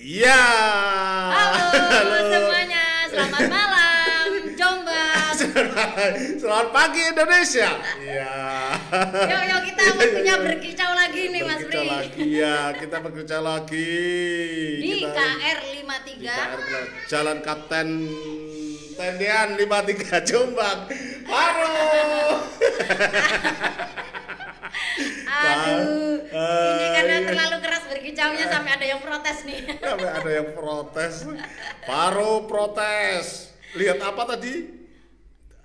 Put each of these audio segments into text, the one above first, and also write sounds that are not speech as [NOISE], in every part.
Iya. Halo, semuanya, selamat malam, Jombang. [LAUGHS] Selamat pagi Indonesia. Iya. Yuk, yuk kita waktunya berkicau lagi nih Mas Pri. lagi ya, kita berkicau lagi. Di Kita- KR di 53. KR Jalan Kapten Tendian 53 Jombang. Halo. [LAUGHS] Aduh, ini karena iya. terlalu berkicaunya sampai ada yang protes nih. [LAUGHS] Sampai ada yang protes. Faro protes. Lihat apa tadi?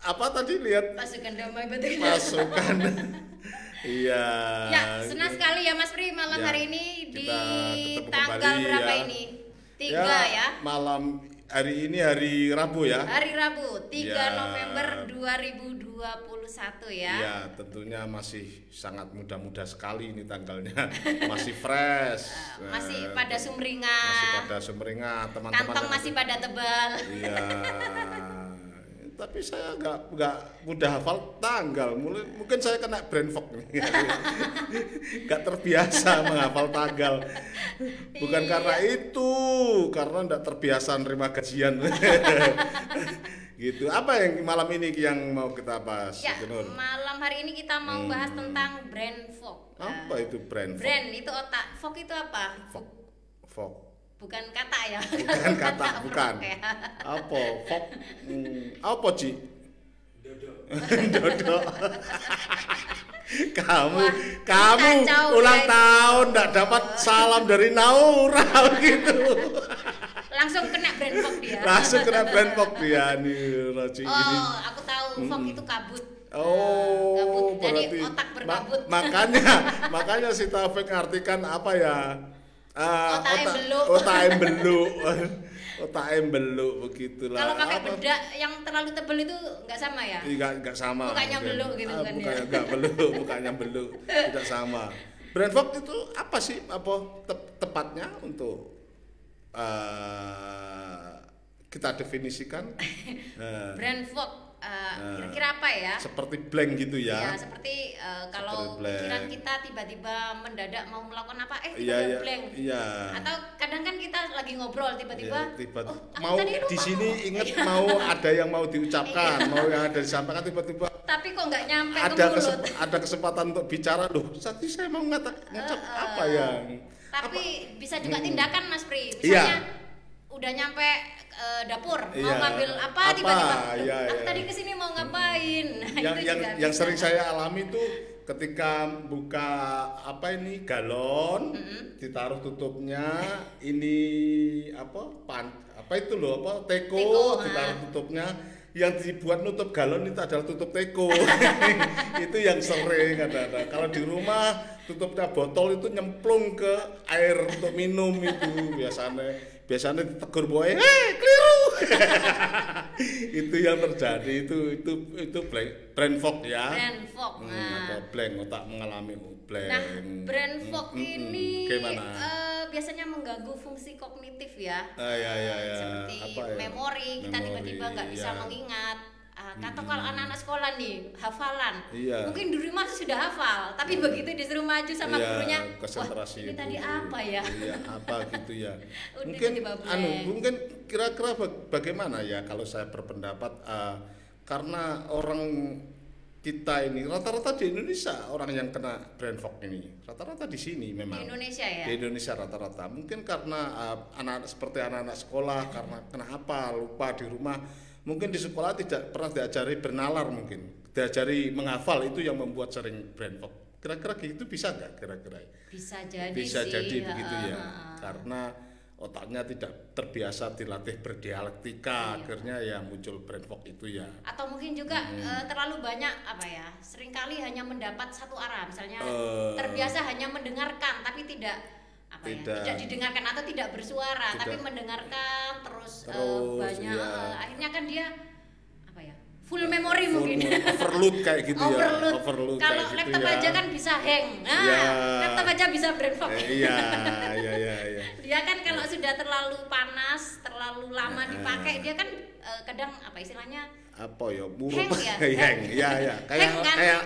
Apa tadi? Lihat Pasukan damai betul. pasukan. [LAUGHS] Iya. Ya, senang sekali ya Mas Pri malam Ya, hari ini di tanggal berapa ya. ini? Tiga ya. Malam hari ini hari Rabu ya. Hari Rabu, 3 Ya. November 2021 ya. Ya, tentunya masih sangat muda-muda sekali ini tanggalnya. [LAUGHS] Masih fresh. Eh, masih Eh, pada Masih sumringah. pada sumringah, teman-teman. Kantong masih pada tebal. Iya. [LAUGHS] Tapi saya nggak nggak mudah hafal tanggal. Mungkin mungkin saya kena brain fog nih. [LAUGHS] Nggak terbiasa menghafal tanggal. Bukan Iya. karena itu, karena nggak terbiasa nerima gajian. [LAUGHS] gitu. Apa yang malam ini yang mau kita bahas, Ya, Nur? malam hari ini kita mau bahas tentang brain fog. Hmm. Apa Eh, itu brain fog? Brain itu otak, fog itu apa? Fog. Fog. Bukan kata ya. Bukan kata, bukan. fog ya. Apa? Fog. Hmm, apa, Ci? Dodo. [LAUGHS] kamu Wah, kamu kacau, ulang guys. tahun enggak dapat salam dari Naura gitu. Langsung kena brain fog dia. Langsung kena brand fog dia nih, Roci ini. Oh, aku tahu fog itu kabut. Oh, kabut. Jadi berarti otak ma- berkabut. makanya [LAUGHS] makanya si Taufik ngartikan apa ya? Ah, Otak beluk. Otak [LAUGHS] beluk. [LAUGHS] otak beluk begitulah. Kalau pakai bedak yang terlalu tebal itu nggak sama ya? Enggak, enggak sama. Bukannya mungkin. beluk gitu Ah, bukan bukannya, ya? enggak beluk, bukannya beluk. Tidak sama. Fog itu apa sih? Apa tep- tepatnya untuk eh, kita definisikan? [LAUGHS] Eh, Brain eh, Nah. kira-kira apa ya? seperti blank gitu Ya, ya. seperti eh, kalau Seperti pikiran kita tiba-tiba mendadak mau melakukan apa, eh Iya, tiba-tiba iya. blank. Iya. Atau kadang kan kita lagi ngobrol tiba-tiba, Iya, tiba- oh, mau di sini ngomong." inget Iya. mau ada yang mau diucapkan, mau yang ada disampaikan tiba-tiba Tapi kok nggak nyampe ke ada mulut. kesep- ada kesempatan untuk bicara loh. Tadi saya mau ngata- ngucap Eh, apa yang Tapi bisa juga Hmm. tindakan Mas Pri. Iya. Misalnya udah nyampe eh, dapur mau Iya. ngambil apa, tiba-tiba Iya, aku iya. tadi ke sini mau ngapain [LAUGHS] Nah, yang itu yang juga yang bisa. sering saya alami tuh ketika buka apa ini galon ditaruh tutupnya ini apa pan apa itu loh apa teko, Teko, ditaruh ah. tutupnya yang dibuat nutup galon itu adalah tutup teko [LAUGHS] itu yang sering ada-ada kalau di rumah tutupnya botol itu nyemplung ke air untuk minum itu biasanya biasanya ditegur boy hei keliru [LAUGHS] itu yang terjadi itu itu itu blank, brain fog ya Brain fog. Hmm, Nah. atau blank otak mengalami blank Nah, brain fog Hmm, hmm, hmm. ini gimana eh, biasanya mengganggu fungsi kognitif ya. Ah, ya, ya, ya. Seperti Apa ya? memori, kita tiba-tiba nggak bisa ya. mengingat. Ah, atau kalau anak-anak sekolah nih hafalan, Iya. mungkin di rumah sudah hafal, tapi begitu disuruh maju sama Iya, gurunya, konsentrasi wah ini tadi apa ya? Iya, apa gitu ya. [LAUGHS] Mungkin anu, mungkin kira-kira baga- bagaimana ya kalau saya berpendapat eh, karena orang kita ini rata-rata di Indonesia orang yang kena brain fog ini rata-rata di sini memang Di Indonesia ya? di Indonesia rata-rata mungkin karena eh, anak seperti anak-anak sekolah karena kena apa lupa di rumah mungkin di sekolah tidak pernah diajari bernalar mungkin diajari menghafal itu yang membuat sering brain fog kira-kira gitu bisa nggak kira-kira Bisa jadi bisa sih. jadi begitu ya karena otaknya tidak terbiasa dilatih berdialektika akhirnya ya muncul brain fog itu ya Atau mungkin juga Hmm. eh, terlalu banyak apa ya? Seringkali hanya mendapat satu arah, misalnya Eh. terbiasa hanya mendengarkan tapi tidak apa ya? Tidak. Tidak didengarkan atau tidak bersuara, Tidak. tapi mendengarkan terus, eh, Terus, banyak iya. eh, akhirnya kan dia apa ya? Full memory Full mungkin. overload kayak gitu ya Overload. overload Kalau gitu laptop ya. aja kan bisa hang. Nah, Iya. laptop aja bisa brain fog. Eh, iya iya iya iya [LAUGHS] Dia kan kalau sudah terlalu panas, terlalu lama Nah. dipakai, dia kan eh, kadang apa istilahnya? apa ya Hang buruk ya? hang ya [LAUGHS] ya kayak Hang kan? kayak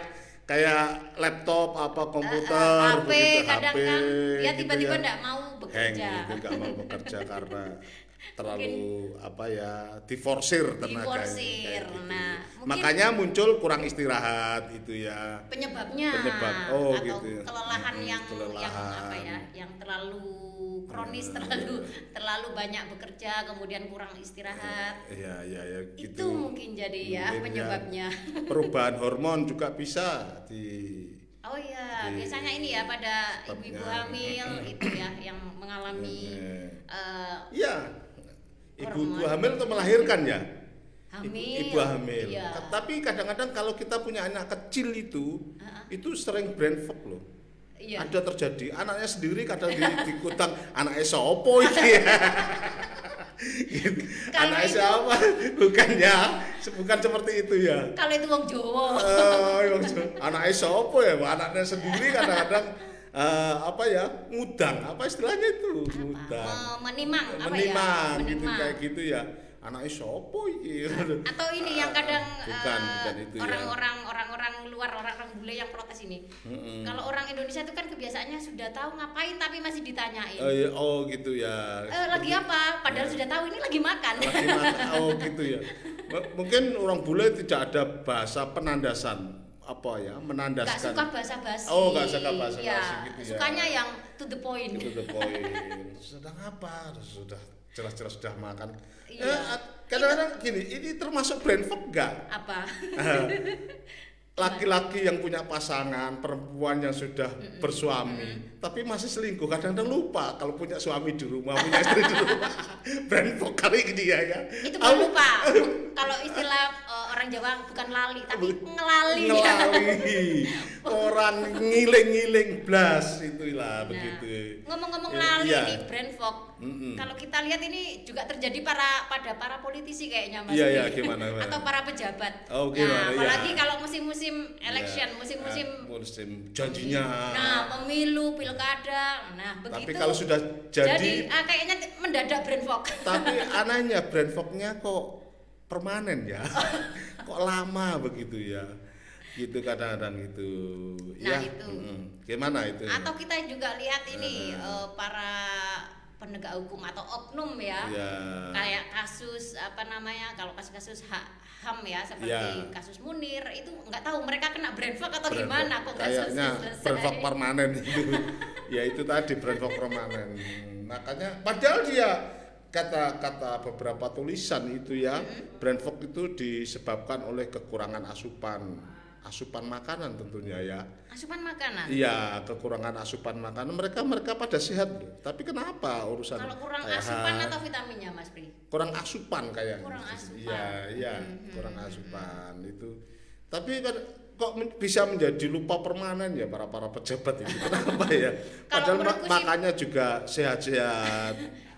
kayak laptop apa Eh, komputer HP begitu, kadang HP, kan dia gitu tiba-tiba ya. enggak mau hang bekerja. gitu nggak mau bekerja karena [LAUGHS] terlalu apa ya diforsir tenaganya Diforsir. gitu. Nah, mungkin- makanya muncul kurang istirahat itu ya penyebabnya Penyebab. Oh, atau gitu ya. kelelahan Mm-mm, yang yang kelelahan. apa ya yang terlalu kronis terlalu terlalu banyak bekerja kemudian kurang istirahat ya ya ya itu gitu mungkin jadi ya Mungkin penyebabnya perubahan hormon juga bisa di oh iya biasanya ini ya pada ibu-ibu hamil itu ya yang mengalami Eh, eh, Ibu-ibu Hormon. hamil atau melahirkan ya? hamil Ibu, ibu hamil. iya. Tapi kadang-kadang kalau kita punya anak kecil itu, Ha-ha. itu sering brain fog loh. iya Ada terjadi. Anaknya sendiri kadang di, [LAUGHS] dikutang anaknya sopo iki [LAUGHS] [LAUGHS] ya. Anaknya siapa? Bukan ya. Bukan seperti itu ya. kalau itu wong Jawa Eh, yang se- anaknya sopo ya? Anaknya sendiri kadang-kadang eh, apa ya? Ngudang. Apa istilahnya itu? Ngudang. Me- menimang apa ya? Menimang gitu menimang. kayak gitu ya. Anaknya sopo iki? [LAUGHS] Atau ini yang kadang bukan eh, bukan itu ya. orang-orang orang-orang luar orang-orang bule yang protes ini. Mm-mm. kalau orang Indonesia itu kan kebiasaannya sudah tahu ngapain tapi masih ditanyain. Oh, iya, oh gitu ya. "Eh, lagi apa? Padahal Ya. sudah tahu ini lagi makan. Lagi makan. Oh [LAUGHS] gitu ya. M- mungkin orang bule tidak ada bahasa penandasan apa ya nggak menandaskan. Suka basa-basi. Oh, nggak suka basa-basi ya, gitu ya. sukanya yang to the point. Itu the point. Sedang apa? Sudah jelas-jelas sudah makan. Iya. Eh, kadang-kadang gini ini termasuk brain fog nggak? Apa? [LAUGHS] Laki-laki yang punya pasangan, perempuan yang sudah bersuami, tapi masih selingkuh, kadang-kadang lupa kalau punya suami di rumah, punya istri di rumah. [LAUGHS] Brand fog kali dia ya. itu Aku bukan lupa. [LAUGHS] Kalau istilah orang Jawa bukan lali tapi ngelali ngelali. [LAUGHS] Orang ngiling-ngiling blas itulah Nah, begitu. ngomong-ngomong Ya, lali iya. nih brand fog Mm-mm. kalau kita lihat ini juga terjadi para pada para politisi kayaknya mas Iya, iya, gimana, gimana? atau para pejabat Oh, nah gimana, apalagi iya. kalau musim-musim election Ya, musim-musim ah, musim janjinya. nah pemilu pilkada nah Tapi begitu kalau sudah jadi, ah, kayaknya mendadak brand fog tapi anehnya brand fognya kok permanen ya. [LAUGHS] Kok lama begitu ya? Gitu kadang-kadang gitu. Nah, ya itu. mm-mm. gimana itu? Atau kita juga lihat ini eh, para penegak hukum atau oknum ya. Ya. Kayak kasus apa namanya kalau kasus-kasus ha- ham ya seperti Ya. kasus Munir itu nggak tahu mereka kena brain fog atau brand gimana kok kayaknya fog permanen itu. [LAUGHS] Ya itu tadi fog permanen. Makanya padahal dia kata-kata beberapa tulisan itu ya brand fog itu disebabkan oleh kekurangan asupan asupan makanan tentunya ya asupan makanan Iya, kekurangan asupan makanan mereka mereka pada sehat. Tapi kenapa urusan kalau kurang kayak asupan ha- atau vitaminnya Mas Pri kurang asupan kayak Kurang asupan. Iya, iya, Hmm, kurang asupan itu. Tapi kan kok bisa menjadi lupa permanen ya para para pejabat itu. [LAUGHS] Kenapa ya? Padahal makannya juga sehat-sehat. [LAUGHS]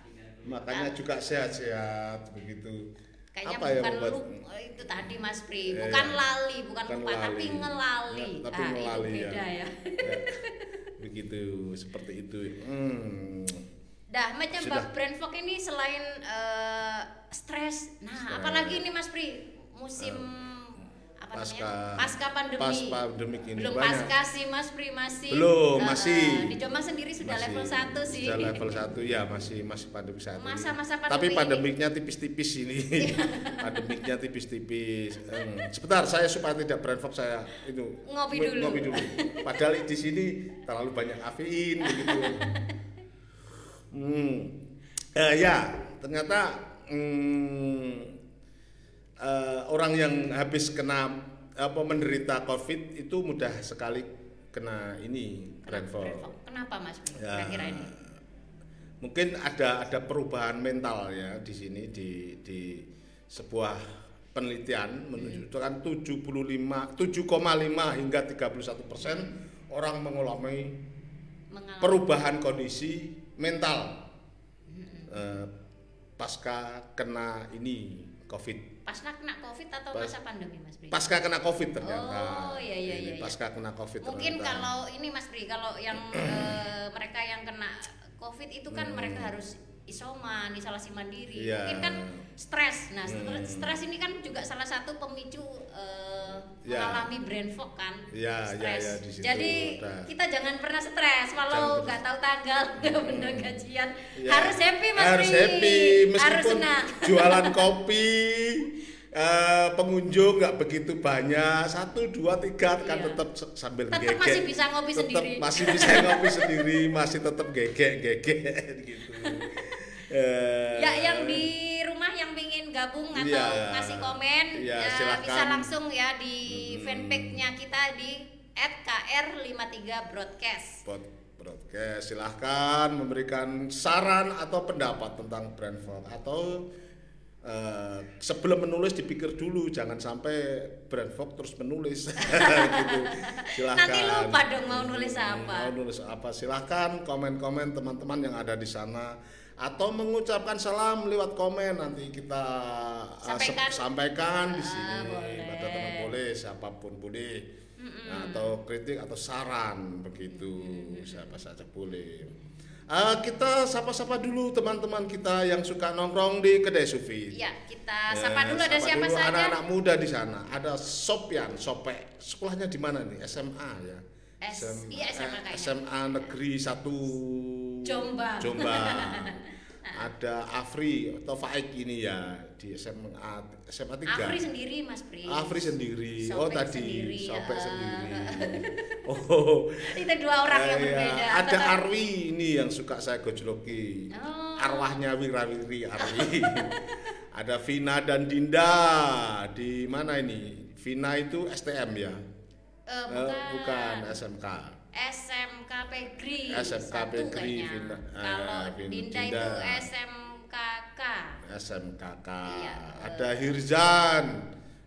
Makanya juga sehat-sehat begitu. kayaknya Apa ya bukan membuat- lupa itu tadi Mas Pri Iya, bukan iya. lali bukan, Bukan lupa tapi lali. ngelali Ya, tapi Ah, ngelali, itu ya. beda ya, Ya, [LAUGHS] begitu, seperti itu. Hmm. Dah Sudah. brain fog ini selain eh, stres nah Stres. apalagi ini Mas Pri musim apa pasca namanya pasca pandemi pas pandemik ini belum banyak. pasca sih Mas Pri masih Belum, eh, masih. di Jombang sendiri sudah Masih- level 1 sih Sudah level 1 ya masih masih pandemi saat ini. Masa-masa pandemi Tapi pandemiknya tipis-tipis ini. [LAUGHS] pandemiknya tipis-tipis. Hmm, Sebentar saya supaya tidak brain fog saya itu Ngopi ng- dulu. Ngopi dulu. Padahal di sini terlalu banyak kafein begitu. [LAUGHS] Hmm. Eh, ya, ternyata hmm, eh, orang yang habis kena apa menderita COVID itu mudah sekali kena ini brain fog. Brain fog. kenapa Mas? Ya, kira-kira ini? Mungkin ada ada perubahan mental ya di sini di di sebuah penelitian menunjukkan 75 7,5 hingga 31 persen orang mengalami mengalami. perubahan kondisi mental. Eh, pasca kena ini COVID pasca kena covid atau Pas- masa pandemi Mas Pri pasca kena COVID ternyata Oh, iya, iya, Ini iya, iya. pasca kena COVID mungkin ternyata. kalau ini Mas Pri kalau yang [CLEARS THROAT] eh, mereka yang kena covid itu kan Hmm. mereka harus isoman, isolasi mandiri. Iya. Mungkin kan stres. Nah, Hmm. stres ini kan juga salah satu pemicu eh, Iya. mengalami brain fog kan. Iya, iya, Stres. di situ Jadi ada. kita jangan pernah stres walau nggak tahu tanggal, nggak bener gajian. Ya, Harus happy Mas harus Pri. happy Harus meskipun senang. [LAUGHS] jualan kopi eh, pengunjung nggak begitu banyak satu dua tiga kan Iya. tetap sambil Tetap gegek masih bisa ngopi Tetap sendiri. masih bisa ngopi sendiri masih tetap gegek gegek gitu [LAUGHS] Ya yang di rumah yang ingin gabung atau Iya. ngasih komen Iya, ya, bisa langsung ya di Hmm. fanpage-nya kita di @kr53 broadcast. Pod- broadcast silahkan memberikan saran atau pendapat tentang brand atau eh, sebelum menulis dipikir dulu jangan sampai brand fog terus menulis [LAUGHS] gitu. silahkan Nanti lupa dong mau nulis Hmm, apa. mau nulis apa silahkan komen-komen teman-teman yang ada di sana atau mengucapkan salam lewat komen nanti kita eh, Sampaikan. sep- sampaikan di Ah, sini. Boleh. pada teman boleh siapa pun boleh. Nah, atau kritik atau saran begitu. Siapa saja boleh. Eh, kita sapa-sapa dulu teman-teman kita yang suka nongkrong di kedai sufi. Ya, kita Ya, sapa dulu ada siapa dulu saja? anak-anak muda di sana. Ada Sopyan Sopek. Sekolahnya di mana nih? SMA ya? S- iya, SMA kayaknya. SMA Negeri 1 Jombang. Jombang [LAUGHS] ada Afri atau Faik ini ya di SMA SMA 3 Afri sendiri Mas Pri. Afri sendiri. oh Sopek tadi sendiri, Sopek ya. sendiri. [LAUGHS] Oh. Itu dua orang yang iya. berbeda. Ada [LAUGHS] Arwi ini yang suka saya gojloki. Oh. Arwahnya Wirawiri Arwi. Ada Vina dan Dinda di mana ini? Vina itu STM ya? Eh, bukan. bukan SMK. SMK Pegri. SMK Pegri. Vina. Eh, Kalau Dinda, Dinda. itu SMKK. SMKK. Iya. Ada Hirzan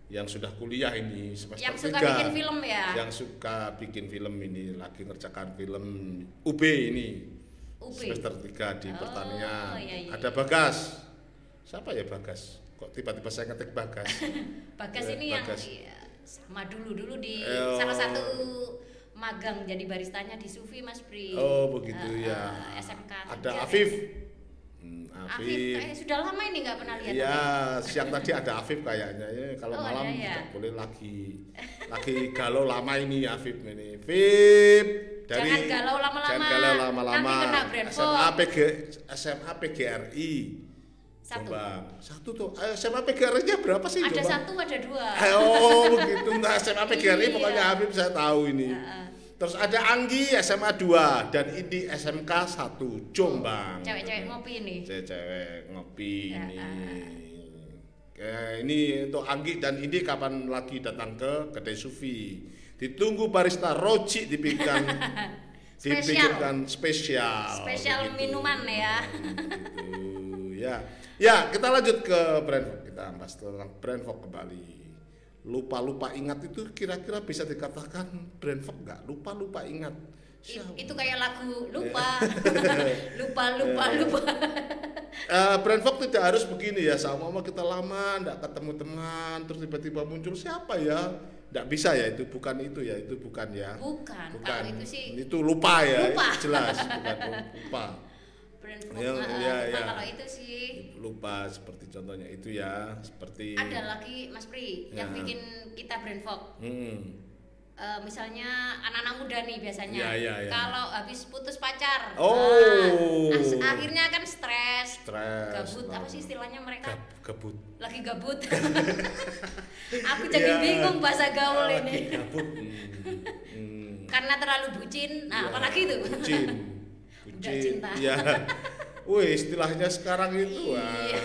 yang sudah kuliah ini semester Yang suka tiga. bikin film ya? Yang suka bikin film ini lagi ngerjakan film UB ini. UB. Semester 3 di Oh, pertanian. iya, iya. Ada Bagas. Siapa ya Bagas? Kok tiba-tiba saya ngetik Bagas? [LAUGHS] Bagas Eh, ini yang Bagas. iya, sama dulu dulu di Eh, oh. salah satu magang jadi baristanya di Sufi Mas Pri. oh, begitu Eh, ya. eh, SMK. Ada. Afif. Hmm, Afif, Afif. eh, sudah lama ini nggak pernah lihat. Iya, siang tadi ada Afif kayaknya ya. Kalau Oh, malam ya? tidak boleh lagi. Lagi galau lama ini Afif ini. Afif dari Jangan galau lama-lama. Jangan galau lama-lama. Nanti kena brand SMA. PG SMA PGRI. Satu. Jombang. Satu tuh. Eh, SMA PGRI-nya berapa sih Ada Jombang? satu, ada dua. Eh, Oh, [LAUGHS] begitu. Nah, SMA PGRI Iya. pokoknya Afif saya tahu ini. Heeh. Terus ada Anggi SMA 2 dan Indi SMK 1 Jombang. Cewek-cewek ngopi ini. Cewek-cewek ngopi Ya, ini. ah. Eh, ini untuk Anggi dan Indi kapan lagi datang ke kedai Sufi. Ditunggu barista Roji dipikirkan [LAUGHS] Spesial. dipikirkan spesial. Spesial minuman ya. Begitu, ya. Ya, kita lanjut ke brand. Kita bahas tentang brand Fog kembali. Lupa-lupa ingat itu kira-kira bisa dikatakan brand Fog nggak? Lupa-lupa ingat. Itu kayak lagu lupa. lupa [LAUGHS] lupa lupa. Eh, brand fog tidak harus begini ya sama sama kita lama tidak ketemu teman terus tiba-tiba muncul siapa ya tidak bisa ya itu bukan itu ya itu bukan ya Bukan. bukan Kalau itu sih itu lupa ya Lupa. itu jelas bukan lupa brand. Yang- iya, lupa iya. kalau itu sih lupa seperti contohnya itu ya seperti ada lagi Mas Pri yang Ya. bikin kita brand fog. Hmm. Eh, misalnya anak-anak muda nih biasanya Iya, iya, iya. kalau habis putus pacar Oh. nah, akhirnya kan stres stres gabut apa sih istilahnya mereka Gab- gabut lagi gabut [LAUGHS] aku jadi Iya. bingung bahasa gaul Lagi ini gabut Hmm. [LAUGHS] Hmm. karena terlalu bucin nah Ya, apalagi itu bucin [LAUGHS] Budak cinta. ya [LAUGHS] Wih, istilahnya sekarang itu wah. Iya.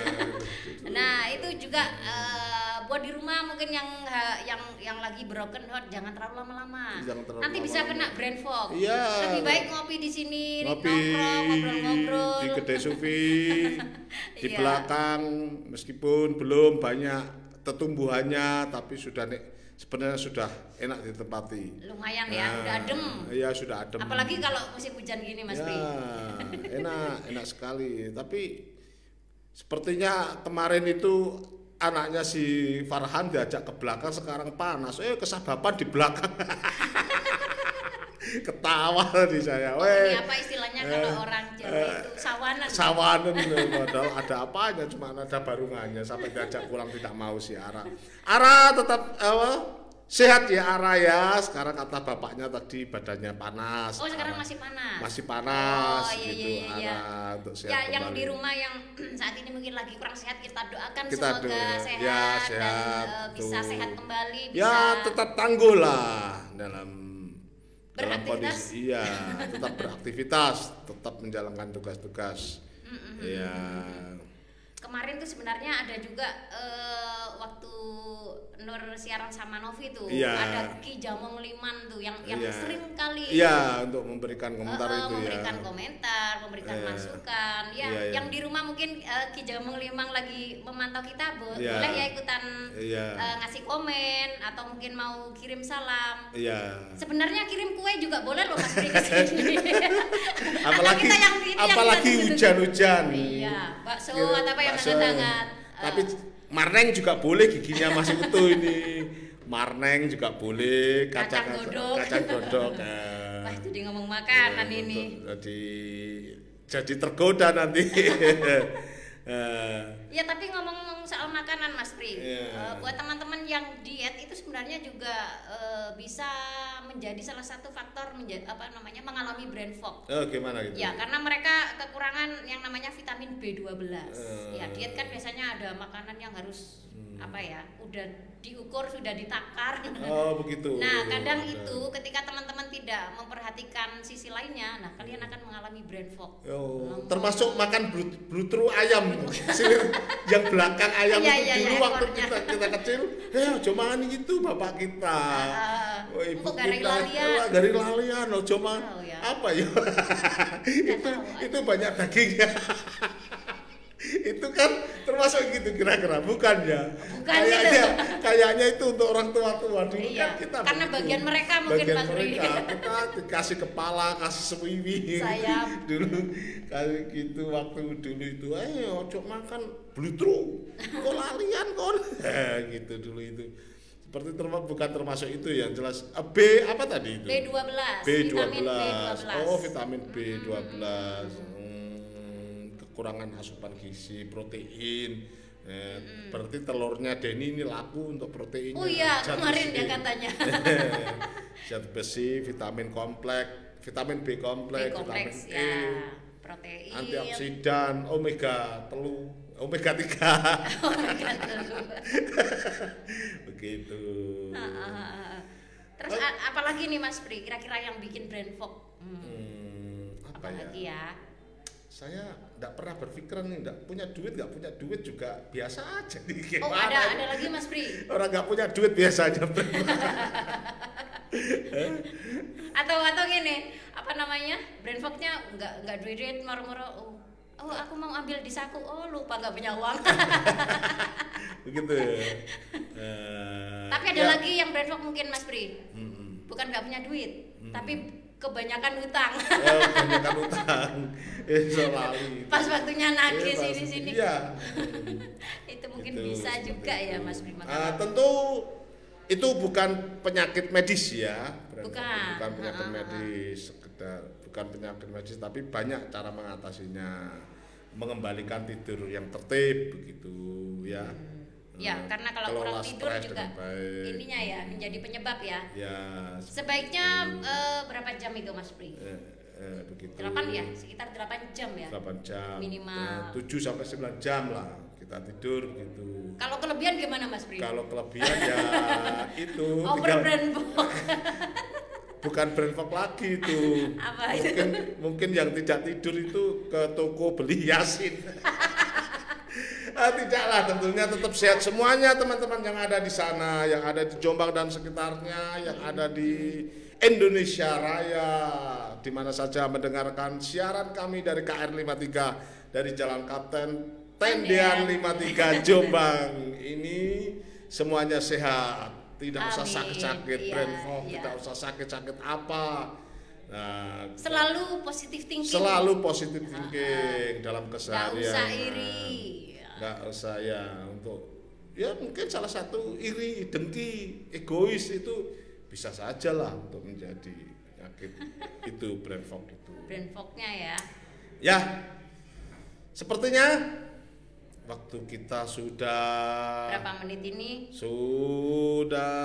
Nah itu juga eh, buat di rumah mungkin yang ha- yang yang lagi broken heart jangan terlalu lama-lama. Jangan terlalu Nanti bisa kena brain fog. Iya. Lebih baik ngopi di sini, ngopi ngobrol-ngobrol. di kedai [LAUGHS] sufi di Iya. belakang meskipun belum banyak tetumbuhannya tapi sudah nek sebenarnya sudah enak ditempati. Lumayan ya, Nah, udah adem. iya sudah adem. Apalagi kalau musim hujan gini Mas ya, Pri. [LAUGHS] enak [LAUGHS] enak sekali. Tapi sepertinya kemarin itu anaknya si Farhan diajak ke belakang sekarang panas. Eh kesababan di belakang [LAUGHS] ketawa di saya Oh, weh ini apa istilahnya kalau orang Jawa itu sawanan. sawanan padahal ada apanya cuma ada barungannya sampai diajak pulang tidak mau si Ara Ara tetap apa sehat ya Ara ya sekarang kata bapaknya tadi badannya panas Oh, sekarang Ara. masih panas. masih panas Oh, iya, gitu iya, iya, iya. Ara untuk sehat Ya, yang kembali. di rumah yang [CLEARS THROAT] saat ini mungkin lagi kurang sehat kita doakan Kita semoga doa. sehat, Ya, dan sehat, eh, bisa betul. sehat kembali, bisa ya tetap tangguh lah dalam dalam kondisi iya tetap beraktivitas tetap menjalankan tugas-tugas. Ya kemarin tuh sebenarnya ada juga eh, waktu Nur siaran sama Novi tuh Iya. ada Ki Jamong Liman tuh yang yang Iya. sering kali iya untuk memberikan komentar eh, itu memberikan ya komentar, memberikan Iya. masukan. Ya, Iya, iya. yang di rumah mungkin eh, Ki Jamong Limang lagi memantau kita, bo- Iya. boleh ya ikutan Iya. eh, ngasih komen atau mungkin mau kirim salam. iya Sebenarnya kirim kue juga boleh loh Mas Pri [LAUGHS] apalagi kita yang ini apalagi hujan-hujan Iya, bakso atau apa yang hangat-hangat. tapi Eh, marneng juga boleh giginya masih utuh ini marneng juga boleh Kacang kacang godok. kacang godok eh. Wah, jadi ngomong makanan Eh, ini. jadi jadi tergoda nanti Eh, [LAUGHS] Ya tapi ngomong soal makanan Mas Pri, Iya. eh, buat teman-teman yang diet itu sebenarnya juga eh, bisa menjadi salah satu faktor menjadi apa namanya mengalami brain fog. oh gimana gitu Ya, karena mereka kekurangan yang namanya vitamin B12. Eh. Ya, diet kan biasanya ada makanan yang harus Hmm. Apa ya, udah diukur, sudah ditakar. oh begitu Nah, kadang Ada. itu ketika teman-teman tidak memperhatikan sisi lainnya, nah kalian akan mengalami brain fog. Oh, termasuk makan brut, brutru ayam yang belakang ayam Iya, itu iya, dulu iya, waktu kita, kita kecil eh ojo mangan gitu bapak kita Ah, oh, ibu kita lalian. "Wah, garing lalian ojo Tahu ya. apa ya [LAUGHS] itu itu banyak dagingnya [LAUGHS] itu kan termasuk gitu kira-kira. Bukan ya? Bukan kayaknya gitu. kayaknya itu untuk orang tua-tua dulu Iya, kan kita karena begitu. bagian mereka mungkin, bagian Mas mereka. Kita dikasih kepala kasih sewiwi [LAUGHS] dulu kayak gitu waktu dulu itu ayo ojo makan. Blutru kok lalian kon? [LAUGHS] Gitu dulu itu. Seperti terma, bukan termasuk itu yang jelas. Eh, B apa tadi itu? B12, B12 vitamin B12. oh vitamin B12 Hmm, kekurangan asupan gizi protein Eh, berarti telurnya Denny ini laku untuk proteinnya Oh iya, Zat kemarin besi. dia katanya. [LAUGHS] zat besi vitamin kompleks vitamin B kompleks vitamin ya, E protein. antioksidan omega telu omega 3 [LAUGHS] [LAUGHS] begitu ah, ah, ah. Terus apalagi nih Mas Pri, kira-kira yang bikin brain fog? Hmm, Hmm, apa ya apalagi ya? Saya tidak pernah berpikiran nih tidak punya duit nggak punya duit juga biasa aja nih. Oh ada ada lagi Mas Pri? [LAUGHS] Orang nggak punya duit biasanya [LAUGHS] atau atau gini apa namanya brain fognya nggak nggak duit duit moro-moro oh oh aku mau ambil di saku. Oh lupa nggak punya uang. [LAUGHS] Begitu Eh, tapi ada ya. lagi yang brain fog mungkin Mas Pri. Mm-mm. bukan nggak punya duit tapi kebanyakan utang [LAUGHS] Oh, kebanyakan utang. [LAUGHS] Eh, selalu. pas waktunya nagih Eh, pas- sini sini Iya. [LAUGHS] itu mungkin Itu, bisa juga ya itu. Mas Pri Ah, makanya tentu itu bukan penyakit medis ya. Bukan. Bukan penyakit medis, sekedar bukan penyakit medis tapi banyak cara mengatasinya. Mengembalikan tidur yang tertib begitu ya. Ya Eh, karena kalau kelola kurang tidur juga ininya ya menjadi penyebab ya. Ya. sebaiknya eh, berapa jam itu Mas Pri? Eh, eh, begitu. 8 ya? Sekitar 8 jam ya? 8 jam. Minimal. 7 sampai 9 jam lah kita tidur gitu kalau kelebihan gimana Mas Pri? Kalau kelebihan ya [LAUGHS] itu over fog. [LAUGHS] Bukan brain fog lagi itu. Apa itu? mungkin mungkin yang tidak tidur itu ke toko beli yasin [LAUGHS] ah, tidaklah tentunya tetap sehat semuanya teman-teman yang ada di sana yang ada di Jombang dan sekitarnya yang ada di Indonesia Raya di mana saja mendengarkan siaran kami dari KR 53 dari Jalan Kapten Tendian 53 Jombang. Ini semuanya sehat tidak usah Amin. sakit-sakit Iya, brain fog iya. tidak usah sakit-sakit apa. Nah, selalu positive thinking. Selalu positif thinking dalam nggak keseharian. usah iri nggak usah ya untuk ya mungkin salah satu iri dengki egois itu bisa saja lah untuk menjadi penyakit [LAUGHS] itu brain fog itu. Brain fognya ya. Ya, sepertinya waktu kita sudah Berapa menit ini? sudah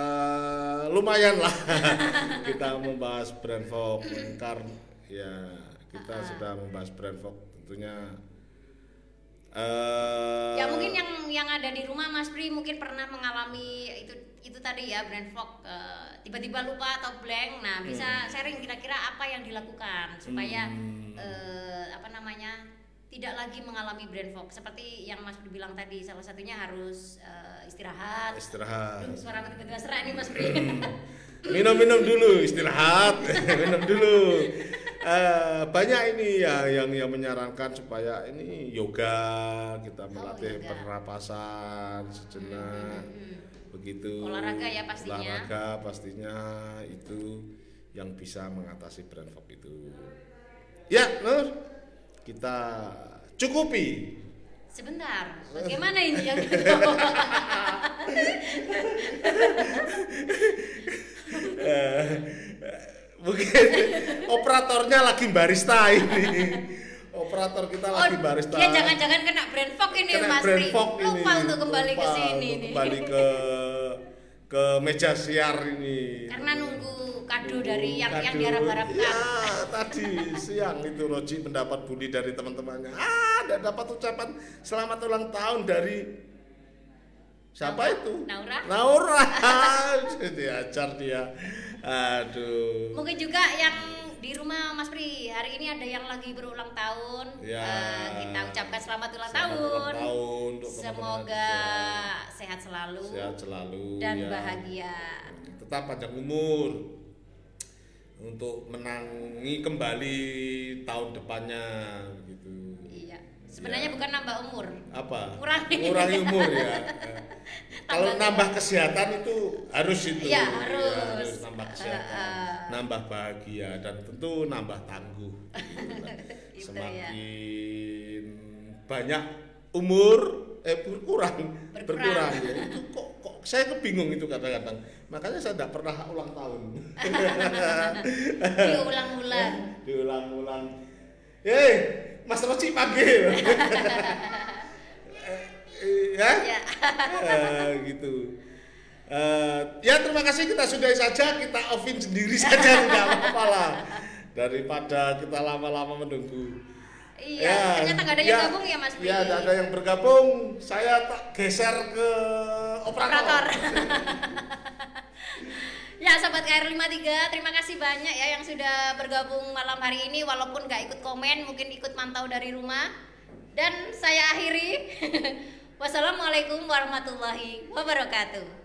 lumayan lah [LAUGHS] kita membahas brain fog karena ya kita Ah. sudah membahas brain fog tentunya eh Ya mungkin yang yang ada di rumah Mas Pri mungkin pernah mengalami itu itu tadi ya brain fog eh, tiba-tiba lupa atau blank. Nah, bisa sharing kira-kira apa yang dilakukan supaya Hmm. eh, apa namanya? tidak lagi mengalami brain fog seperti yang Mas Pri bilang tadi salah satunya harus eh, istirahat. istirahat Aduh, suara aku tiba-tiba serak nih Mas Pri. minum-minum dulu istirahat [LAUGHS] minum dulu Eh, banyak ini ya yang yang menyarankan supaya ini yoga kita melatih yoga. pernapasan sejenak. Hmm. begitu. Olahraga ya pastinya. olahraga pastinya itu yang bisa mengatasi brain fog itu. Ya Nur. Kita cukupi. Sebentar, bagaimana ini yang [LAUGHS] [LAUGHS] Eh, mungkin operatornya lagi barista ini operator kita Oh, lagi barista dia jangan-jangan kena brain fog ini Kena Mas brain Pri. fog ini. Lupa untuk kembali ke Lupa sini untuk kembali ke ke meja siar ini Karena nunggu kado dari yang yang Kado. diharap-harapkan. ya tadi siang itu Roji mendapat bully dari teman-temannya ah dan dapat ucapan selamat ulang tahun dari siapa Naura? itu Naura? Naura [LAUGHS] diajar dia aduh Mungkin juga yang di rumah Mas Pri hari ini ada yang lagi berulang tahun. Ya. Eh, kita ucapkan selamat ulang Selamat tahun. ulang tahun untuk Semoga semua. sehat selalu sehat selalu dan ya. bahagia. tetap panjang umur untuk menangi kembali tahun depannya gitu. Sebenarnya Ya. bukan nambah umur. apa Kurangi. Kurangi umur ya Eh, [LAUGHS] kalau nambah kesehatan itu harus itu Iya, Ya, harus. nambah kesehatan Eh, eh. nambah bahagia dan tentu nambah tangguh [LAUGHS] gitu. Itu semakin banyak umur eh berkurang Berkurang. ya. itu kok kok saya kebingung itu kadang-kadang makanya saya tidak pernah ulang tahun [LAUGHS] Diulang-ulang. diulang-ulang hei Mas Roci panggil [LAUGHS] ya Ya. Eh, gitu Eh, ya terima kasih kita sudahi saja kita offin sendiri saja [LAUGHS] nggak apa-apa lah daripada kita lama-lama menunggu Iya, ternyata nggak ada yang gabung ya Mas Pri. Ya, nggak ada yang bergabung. Saya tak geser ke operator. Operator. [LAUGHS] ya sobat KR53 terima kasih banyak ya yang sudah bergabung malam hari ini. Walaupun nggak ikut komen mungkin ikut mantau dari rumah. Dan saya akhiri. [LAUGHS] Wassalamualaikum warahmatullahi wabarakatuh